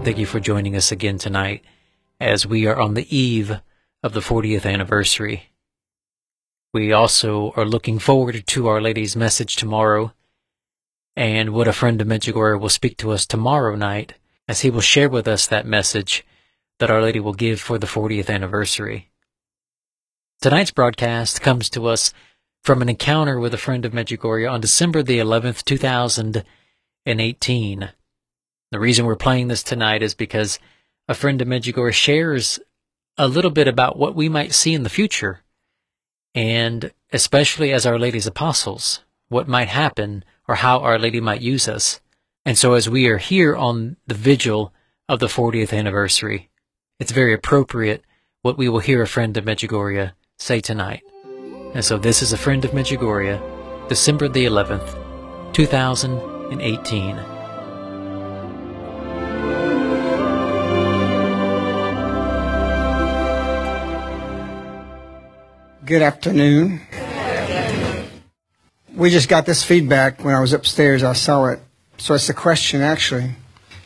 And thank you for joining us again tonight as we are on the eve of the 40th anniversary. We also are looking forward to Our Lady's message tomorrow and what a friend of Medjugorje will speak to us tomorrow night as he will share with us that message that Our Lady will give for the 40th anniversary. Tonight's broadcast comes to us from an encounter with a friend of Medjugorje on December the 11th, 2018. The reason we're playing this tonight is because a friend of Medjugorje shares a little bit about what we might see in the future, and especially as Our Lady's apostles, what might happen or how Our Lady might use us. And so as we are here on the vigil of the 40th anniversary, it's very appropriate what we will hear a friend of Medjugorje say tonight. And so this is a friend of Medjugorje, December the 11th, 2018. Good afternoon. We just got this feedback when I was upstairs. I saw it. So it's a question, actually.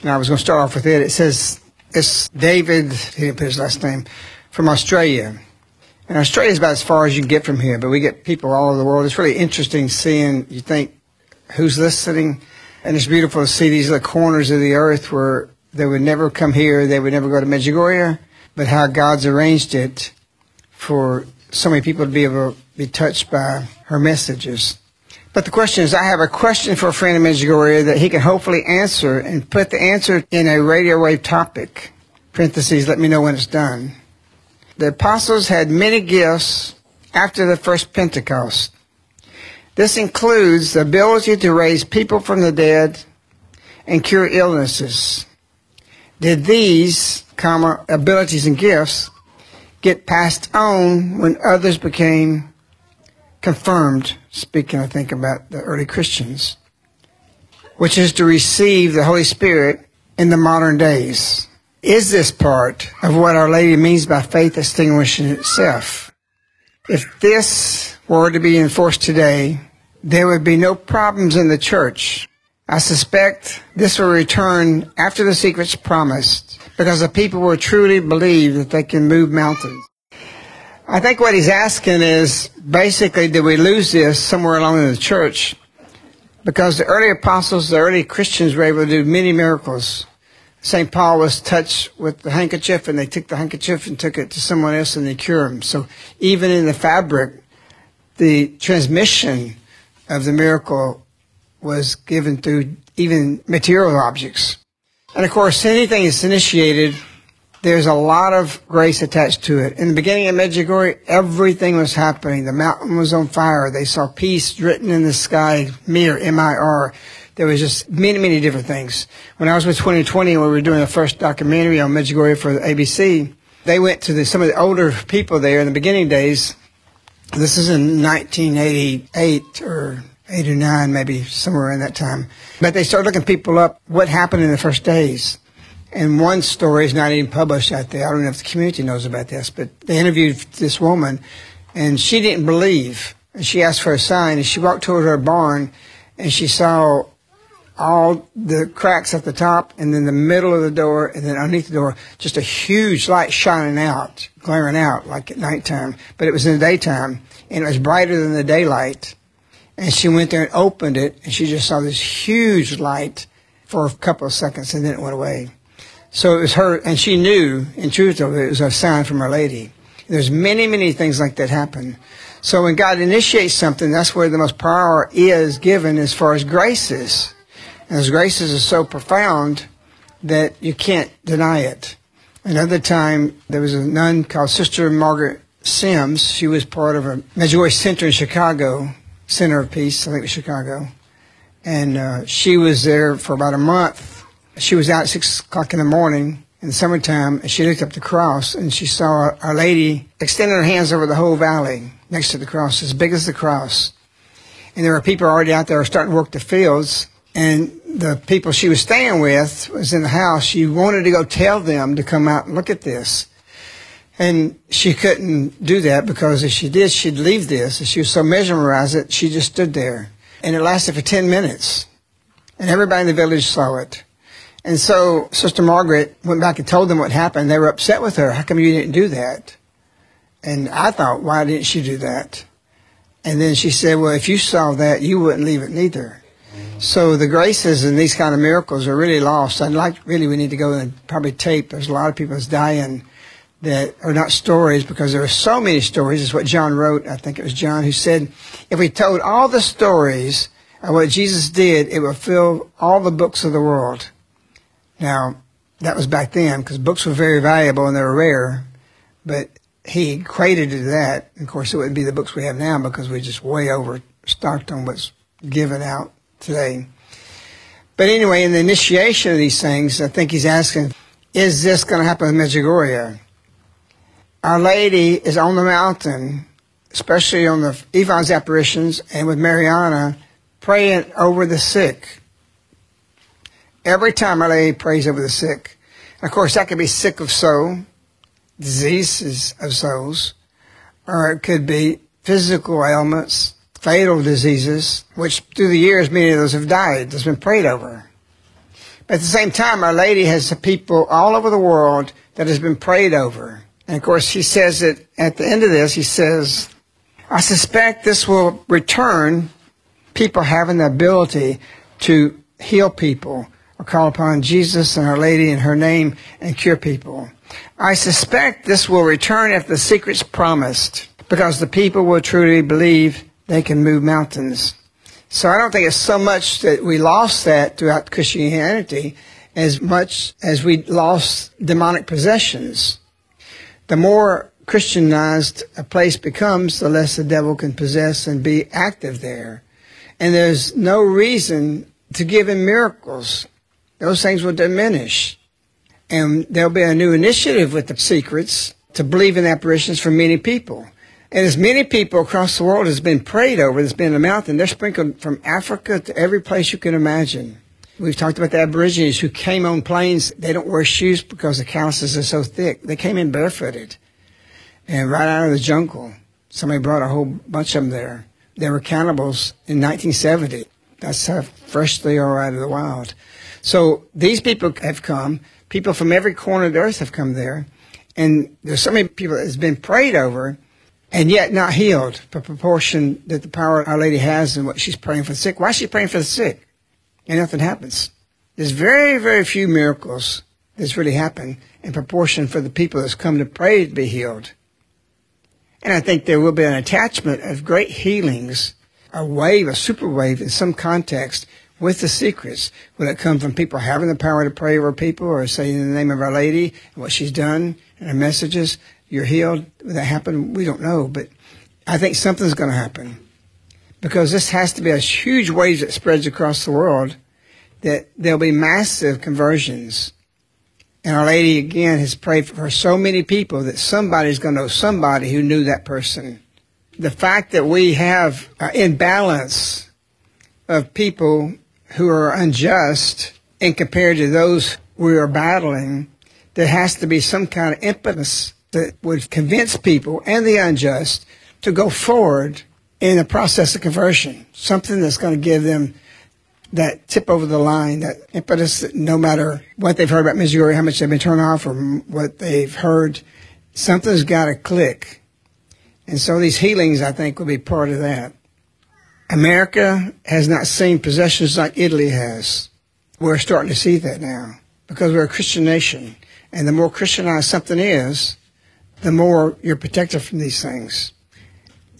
And I was going to start off with it. It says, it's David, he didn't put his last name, from Australia. And Australia is about as far as you can get from here, but we get people all over the world. It's really interesting seeing, you think, who's listening. And it's beautiful to see these little corners of the earth where they would never come here, they would never go to Medjugorje, but how God's arranged it for so many people to be able to be touched by her messages. But the question is, I have a question for a friend of Medjugorje that he can hopefully answer and put the answer in a radio wave topic. Parentheses, let me know when it's done. The apostles had many gifts after the first Pentecost. This includes the ability to raise people from the dead and cure illnesses. Did these, comma, abilities and gifts get passed on when others became confirmed, speaking, I think, about the early Christians, which is to receive the Holy Spirit in the modern days. Is this part of what Our Lady means by faith extinguishing itself? If this were to be enforced today, there would be no problems in the church. I suspect this will return after the secret's promised because the people will truly believe that they can move mountains. I think what he's asking is basically, did we lose this somewhere along in the church? Because the early apostles, the early Christians were able to do many miracles. St. Paul was touched with the handkerchief and they took the handkerchief and took it to someone else and they cured him. So even in the fabric, the transmission of the miracle was given through even material objects. And of course, anything that's initiated, there's a lot of grace attached to it. In the beginning of Medjugorje, everything was happening. The mountain was on fire. They saw peace written in the sky, Mir, M-I-R. There was just many, many different things. When I was with 2020, when we were doing the first documentary on Medjugorje for ABC, they went to the, some of the older people there in the beginning days. This is in 1988 or 89, maybe somewhere in that time. But they started looking people up what happened in the first days. And one story is not even published out there. I don't know if the community knows about this, but they interviewed this woman and she didn't believe. And she asked for a sign and she walked toward her barn and she saw all the cracks at the top and then the middle of the door and then underneath the door just a huge light shining out, glaring out like at nighttime. But it was in the daytime and it was brighter than the daylight and she went there and opened it, and she just saw this huge light for a couple of seconds, and then it went away. So it was her, and she knew, in truth, it was a sign from Our Lady. There's many, many things like that happen. So when God initiates something, that's where the most power is given as far as graces. And those graces are so profound that you can't deny it. Another time, there was a nun called Sister Margaret Sims. She was part of a Medjugorje Center in Chicago Center of Peace, I think it was Chicago. And uh, she was there for about a month. She was out at 6 o'clock in the morning in the summertime, and she looked up the cross, and she saw Our Lady extending her hands over the whole valley next to the cross, as big as the cross. And there were people already out there starting to work the fields, and the people she was staying with was in the house. She wanted to go tell them to come out and look at this. And she couldn't do that because if she did, she'd leave this. And she was so mesmerized that she just stood there. And it lasted for 10 minutes. And everybody in the village saw it. And so Sister Margaret went back and told them what happened. They were upset with her. How come you didn't do that? And I thought, why didn't she do that? And then she said, well, if you saw that, you wouldn't leave it neither. So the graces and these kind of miracles are really lost. I'd like, really, we need to go and probably tape. There's a lot of people that's dying that are not stories because there are so many stories. It's what John wrote. I think it was John who said, if we told all the stories of what Jesus did, it would fill all the books of the world. Now, that was back then because books were very valuable and they were rare, but he equated to that. Of course, it wouldn't be the books we have now because we're just way overstocked on what's given out today. But anyway, in the initiation of these things, I think he's asking, is this going to happen in Medjugorje? Our Lady is on the mountain, especially on the Ivan's apparitions and with Mariana, praying over the sick. Every time Our Lady prays over the sick. Of course, that could be sick of soul, diseases of souls, or it could be physical ailments, fatal diseases, which through the years many of those have died, that's been prayed over. But at the same time, Our Lady has people all over the world that has been prayed over. And of course, he says that at the end of this, he says, I suspect this will return people having the ability to heal people or call upon Jesus and Our Lady in her name and cure people. I suspect this will return if the secret's promised because the people will truly believe they can move mountains. So I don't think it's so much that we lost that throughout Christianity as much as we lost demonic possessions. The more Christianized a place becomes, the less the devil can possess and be active there. And there's no reason to give him miracles. Those things will diminish. And there'll be a new initiative with the secrets to believe in apparitions for many people. And as many people across the world has been prayed over, there's been a mountain, they're sprinkled from Africa to every place you can imagine. We've talked about the Aborigines who came on planes. They don't wear shoes because the calluses are so thick. They came in barefooted and right out of the jungle. Somebody brought a whole bunch of them there. They were cannibals in 1970. That's how fresh they are out of the wild. So these people have come. People from every corner of the earth have come there. And there's so many people that has been prayed over and yet not healed. The proportion that the power Our Lady has and what she's praying for the sick. Why is she praying for the sick? And nothing happens. There's very, very few miracles that's really happened in proportion for the people that's come to pray to be healed. And I think there will be an attachment of great healings, a wave, a super wave in some context with the secrets. Will it come from people having the power to pray over people or saying in the name of Our Lady and what she's done and her messages? You're healed. Will that happen? We don't know, but I think something's going to happen because this has to be a huge wave that spreads across the world that there'll be massive conversions. And Our Lady again has prayed for so many people that somebody's going to know somebody who knew that person. The fact that we have an imbalance of people who are unjust and compared to those we are battling, there has to be some kind of impetus that would convince people and the unjust to go forward in the process of conversion. Something that's going to give them that tip over the line, that impetus that no matter what they've heard about Missouri, how much they've been turned off or what they've heard, something's got to click. And so these healings, I think, will be part of that. America has not seen possessions like Italy has. We're starting to see that now because we're a Christian nation. And the more Christianized something is, the more you're protected from these things.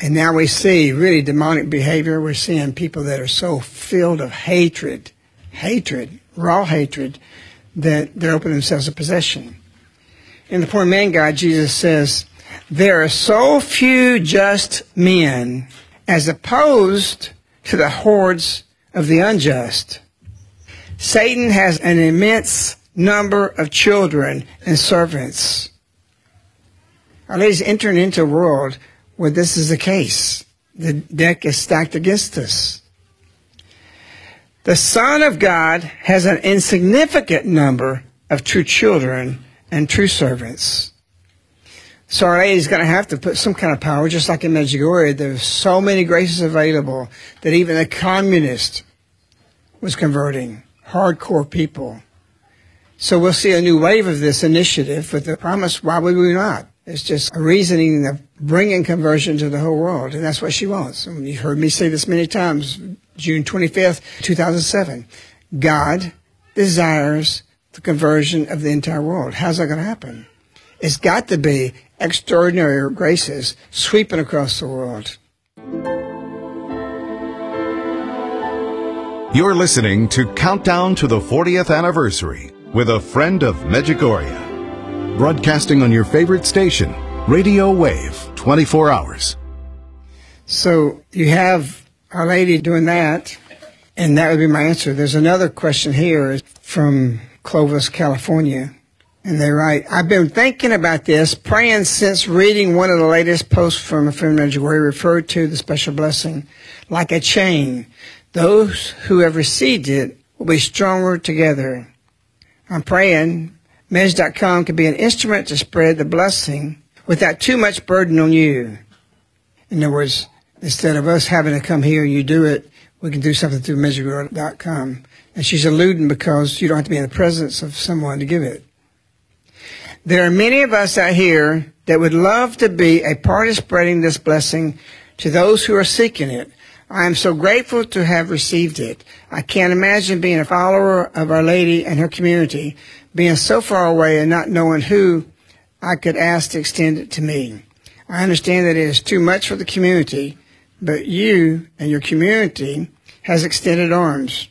And now we see really demonic behavior. We're seeing people that are so filled of hatred, hatred, raw hatred, that they're opening themselves to possession. In the Poor Man God, Jesus says, there are so few just men as opposed to the hordes of the unjust. Satan has an immense number of children and servants. Our Lady's entering into a world where this is the case. The deck is stacked against us. The Son of God has an insignificant number of true children and true servants. So our lady is going to have to put some kind of power, just like in Medjugorje. There's so many graces available that even a communist was converting. Hardcore people. So we'll see a new wave of this initiative with the promise, why would we not? It's just a reasoning of bringing conversion to the whole world, and that's what she wants. And you've heard me say this many times. June 25th, 2007. God desires the conversion of the entire world. How's that going to happen? It's got to be extraordinary graces sweeping across the world. You're listening to Countdown to the 40th Anniversary with a friend of Medjugorje. Broadcasting on your favorite station, Radio Wave, 24 hours. So you have Our Lady doing that, and that would be my answer. There's another question here from Clovis, California. And they write, I've been thinking about this, praying since reading one of the latest posts from a friend of where he referred to the special blessing like a chain. Those who have received it will be stronger together. I'm praying Mej.com can be an instrument to spread the blessing without too much burden on you. In other words, instead of us having to come here and you do it, we can do something through Medjugorje.com. And she's alluding because you don't have to be in the presence of someone to give it. There are many of us out here that would love to be a part of spreading this blessing to those who are seeking it. I am so grateful to have received it. I can't imagine being a follower of Our Lady and her community, being so far away and not knowing who I could ask to extend it to me. I understand that it is too much for the community, but you and your community has extended arms.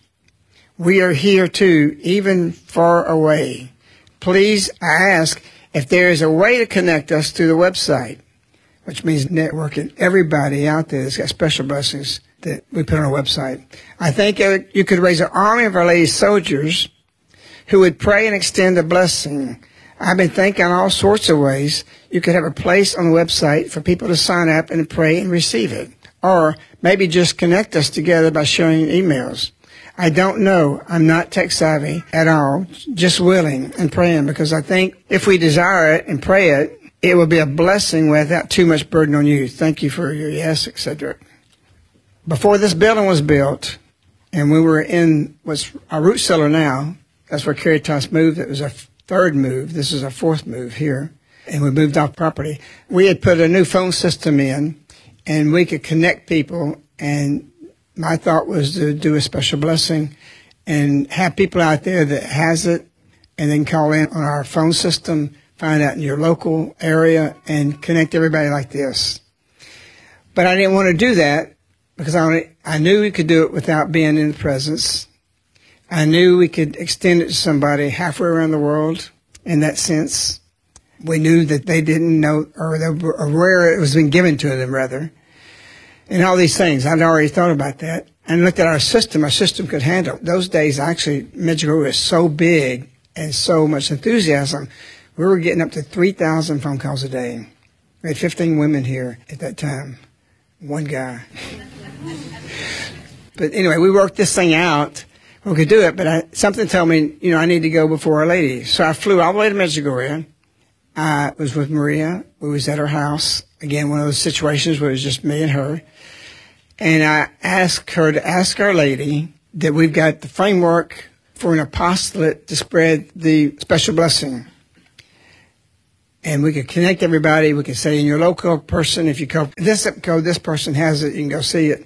We are here too, even far away please ask if there is a way to connect us through the website, which means networking everybody out there that's got special blessings that we put on our website. I think you could raise an army of Our Lady soldiers who would pray and extend a blessing. I've been thinking all sorts of ways you could have a place on the website for people to sign up and pray and receive it. Or maybe just connect us together by sharing emails. I don't know. I'm not tech savvy at all. Just willing and praying because I think if we desire it and pray it, it will be a blessing without too much burden on you. Thank you for your yes, etc. Before this building was built, and we were in what's our root cellar now, that's where Caritas moved. It was our third move. This is our fourth move here. And we moved off property. We had put a new phone system in, and we could connect people and my thought was to do a special blessing and have people out there that has it and then call in on our phone system, find out in your local area and connect everybody like this. But I didn't want to do that because I, I knew we could do it without being in the presence. I knew we could extend it to somebody halfway around the world in that sense. We knew that they didn't know or they were aware it was being given to them rather and all these things. I'd already thought about that and looked at our system. Our system could handle. Those days, actually, Medjugorje was so big and so much enthusiasm. We were getting up to 3,000 phone calls a day. We had 15 women here at that time. One guy. but anyway, we worked this thing out. We could do it, but I, something told me, you know, I need to go before Our Lady. So I flew all the way to Medjugorje. I was with Maria. We was at her house. Again, one of those situations where it was just me and her. And I asked her to ask Our Lady that we've got the framework for an apostolate to spread the special blessing. And we could connect everybody. We could say in your local person, if you call this zip code, this person has it, you can go see it.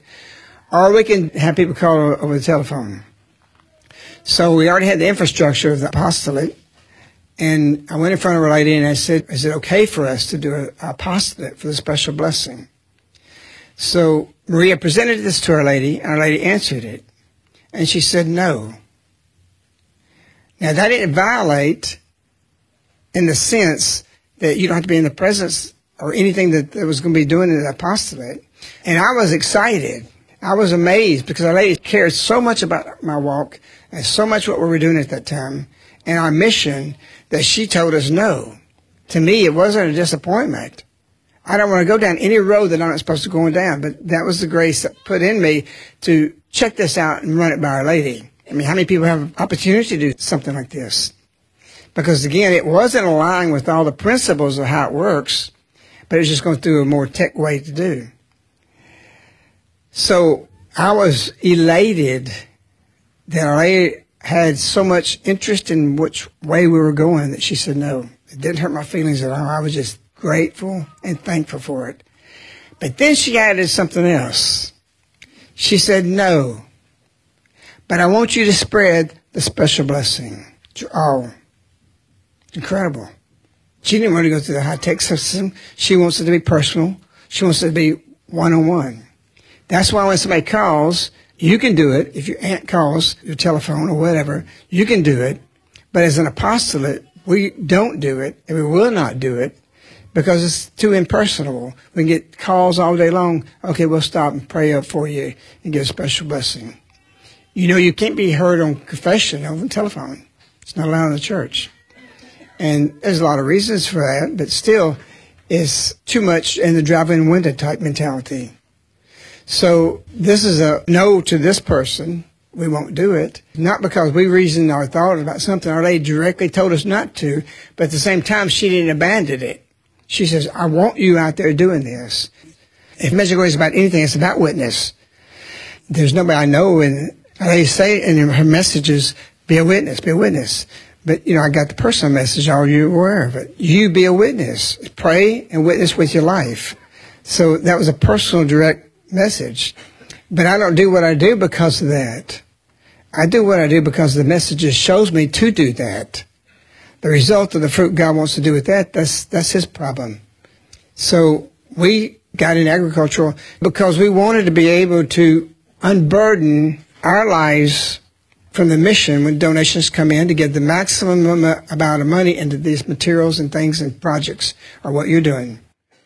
Or we can have people call over the telephone. So we already had the infrastructure of the apostolate. And I went in front of Our Lady and I said, is it okay for us to do an apostolate for the special blessing? So Maria presented this to Our Lady, and Our Lady answered it. And she said no. Now, that didn't violate in the sense that you don't have to be in the presence or anything that, that was going to be doing in the apostolate. And I was excited. I was amazed because Our Lady cared so much about my walk and so much what we were doing at that time and our mission that she told us no. To me, it wasn't a disappointment. I don't want to go down any road that I'm not supposed to go down, but that was the grace that put in me to check this out and run it by Our Lady. I mean, how many people have opportunity to do something like this? Because again, it wasn't aligned with all the principles of how it works, but it's just going through a more tech way to do. So I was elated that I had so much interest in which way we were going that she said no. It didn't hurt my feelings at all. I was just grateful and thankful for it. But then she added something else. She said, no, but I want you to spread the special blessing to all. Incredible. She didn't want to go through the high tech system. She wants it to be personal. She wants it to be one on one. That's why when somebody calls, you can do it. If your aunt calls your telephone or whatever, you can do it. But as an apostolate, we don't do it and we will not do it because it's too impersonal. We can get calls all day long. Okay, we'll stop and pray up for you and get a special blessing. You know, you can't be heard on confession over the telephone. It's not allowed in the church. And there's a lot of reasons for that, but still, it's too much in the driving window type mentality. So this is a no to this person. We won't do it. Not because we reasoned or thought about something. Our lady directly told us not to, but at the same time, she didn't abandon it. She says, I want you out there doing this. If Medjugorje is about anything, it's about witness. There's nobody I know, and they say in her messages, be a witness, be a witness. But, you know, I got the personal message, are you aware of it? You be a witness. Pray and witness with your life. So that was a personal, direct message. But I don't do what I do because of that. I do what I do because the message shows me to do that. The result of the fruit God wants to do with that, that's, that's his problem. So we got in agricultural because we wanted to be able to unburden our lives from the mission when donations come in to get the maximum amount of money into these materials and things and projects or what you're doing.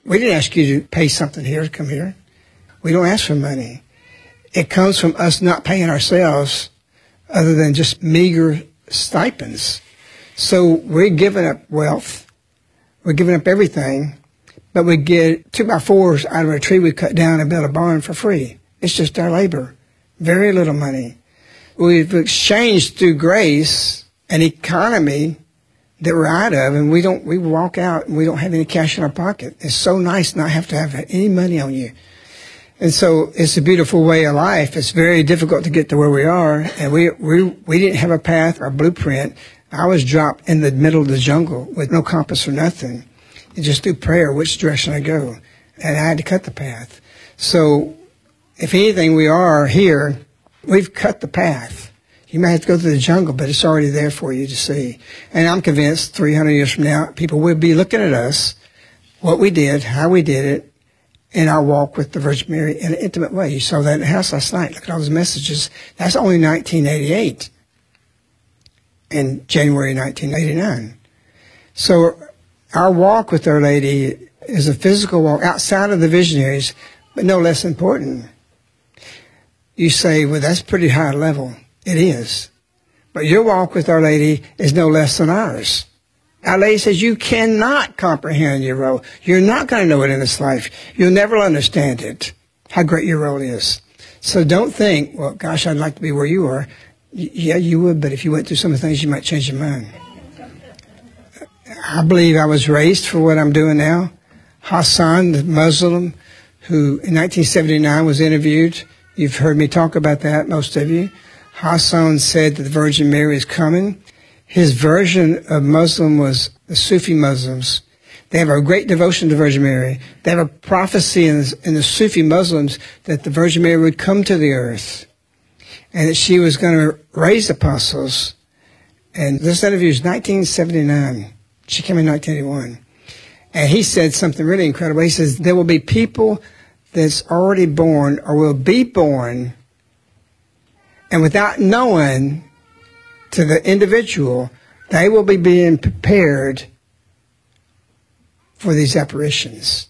We didn't ask you to pay something here to come here. We don't ask for money. It comes from us not paying ourselves other than just meager stipends. So we're giving up wealth. We're giving up everything, but we get two by fours out of a tree we cut down and build a barn for free. It's just our labor. Very little money we've exchanged through grace an economy that we're out of and we don't we walk out and we don't have any cash in our pocket. It's so nice not have to have any money on you. And so it's a beautiful way of life. It's very difficult to get to where we are and we we we didn't have a path or a blueprint. I was dropped in the middle of the jungle with no compass or nothing. And just through prayer which direction I go. And I had to cut the path. So if anything we are here We've cut the path. You may have to go through the jungle, but it's already there for you to see. And I'm convinced 300 years from now, people will be looking at us, what we did, how we did it, in our walk with the Virgin Mary in an intimate way. You saw that in the house last night. Look at all those messages. That's only 1988 in January 1989. So our walk with Our Lady is a physical walk outside of the visionaries, but no less important you say, well, that's pretty high level. It is. But your walk with Our Lady is no less than ours. Our says you cannot comprehend your role. You're not going to know it in this life. You'll never understand it, how great your role is. So don't think, well, gosh, I'd like to be where you are. Yeah, you would, but if you went through some of the things, you might change your mind. I believe I was raised for what I'm doing now. Hassan, the Muslim, who in 1979 was interviewed, You've heard me talk about that, most of you. Hassan said that the Virgin Mary is coming. His version of Muslim was the Sufi Muslims. They have a great devotion to Virgin Mary. They have a prophecy in the, in the Sufi Muslims that the Virgin Mary would come to the earth and that she was going to raise apostles. And this interview is 1979. She came in 1981. And he said something really incredible. He says, there will be people that's already born or will be born, and without knowing to the individual, they will be being prepared for these apparitions.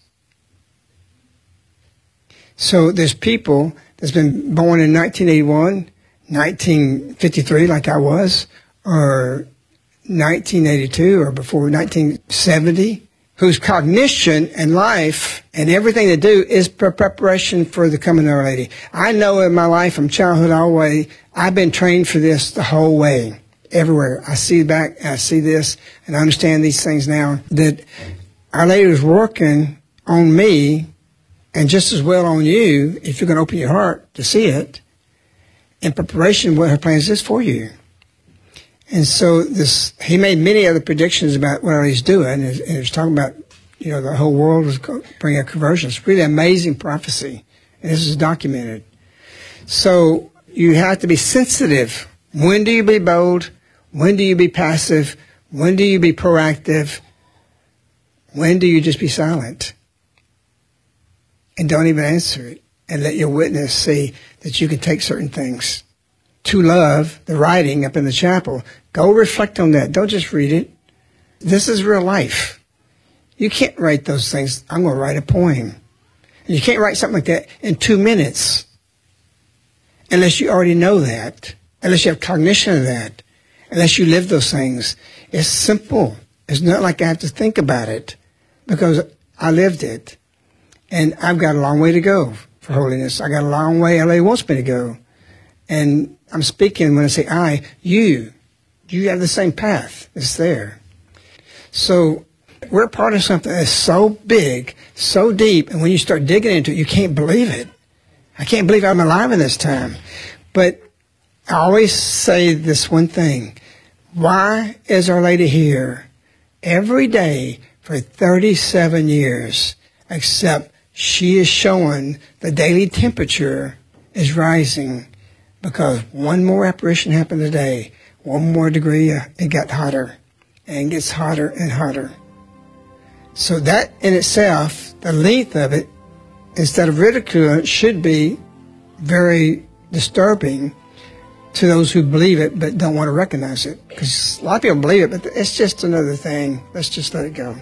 So there's people that's been born in 1981, 1953, like I was, or 1982, or before 1970, whose cognition and life and everything they do is preparation for the coming of Our Lady. I know in my life from childhood all the way, I've been trained for this the whole way, everywhere. I see back, I see this, and I understand these things now, that Our Lady was working on me and just as well on you, if you're going to open your heart to see it, in preparation what her plans is for you. And so this, he made many other predictions about what he's doing, and he was talking about, you know, the whole world was bringing a conversion. It's really amazing prophecy, and this is documented. So you have to be sensitive. When do you be bold? When do you be passive? When do you be proactive? When do you just be silent? And don't even answer it and let your witness see that you can take certain things. To love, the writing up in the chapel, go reflect on that. Don't just read it. This is real life. You can't write those things. I'm going to write a poem. And you can't write something like that in two minutes unless you already know that, unless you have cognition of that, unless you live those things. It's simple. It's not like I have to think about it because I lived it. And I've got a long way to go for holiness. I got a long way LA wants me to go. And I'm speaking when I say I, you, you have the same path. It's there. So we're part of something that's so big, so deep, and when you start digging into it, you can't believe it. I can't believe I'm alive in this time. But I always say this one thing. Why is Our Lady here every day for 37 years, except she is showing the daily temperature is rising because one more apparition happened today, one more degree, uh, it got hotter and gets hotter and hotter. So that in itself, the length of it, instead of ridicule, should be very disturbing to those who believe it but don't want to recognize it. Because a lot of people believe it, but it's just another thing. Let's just let it go.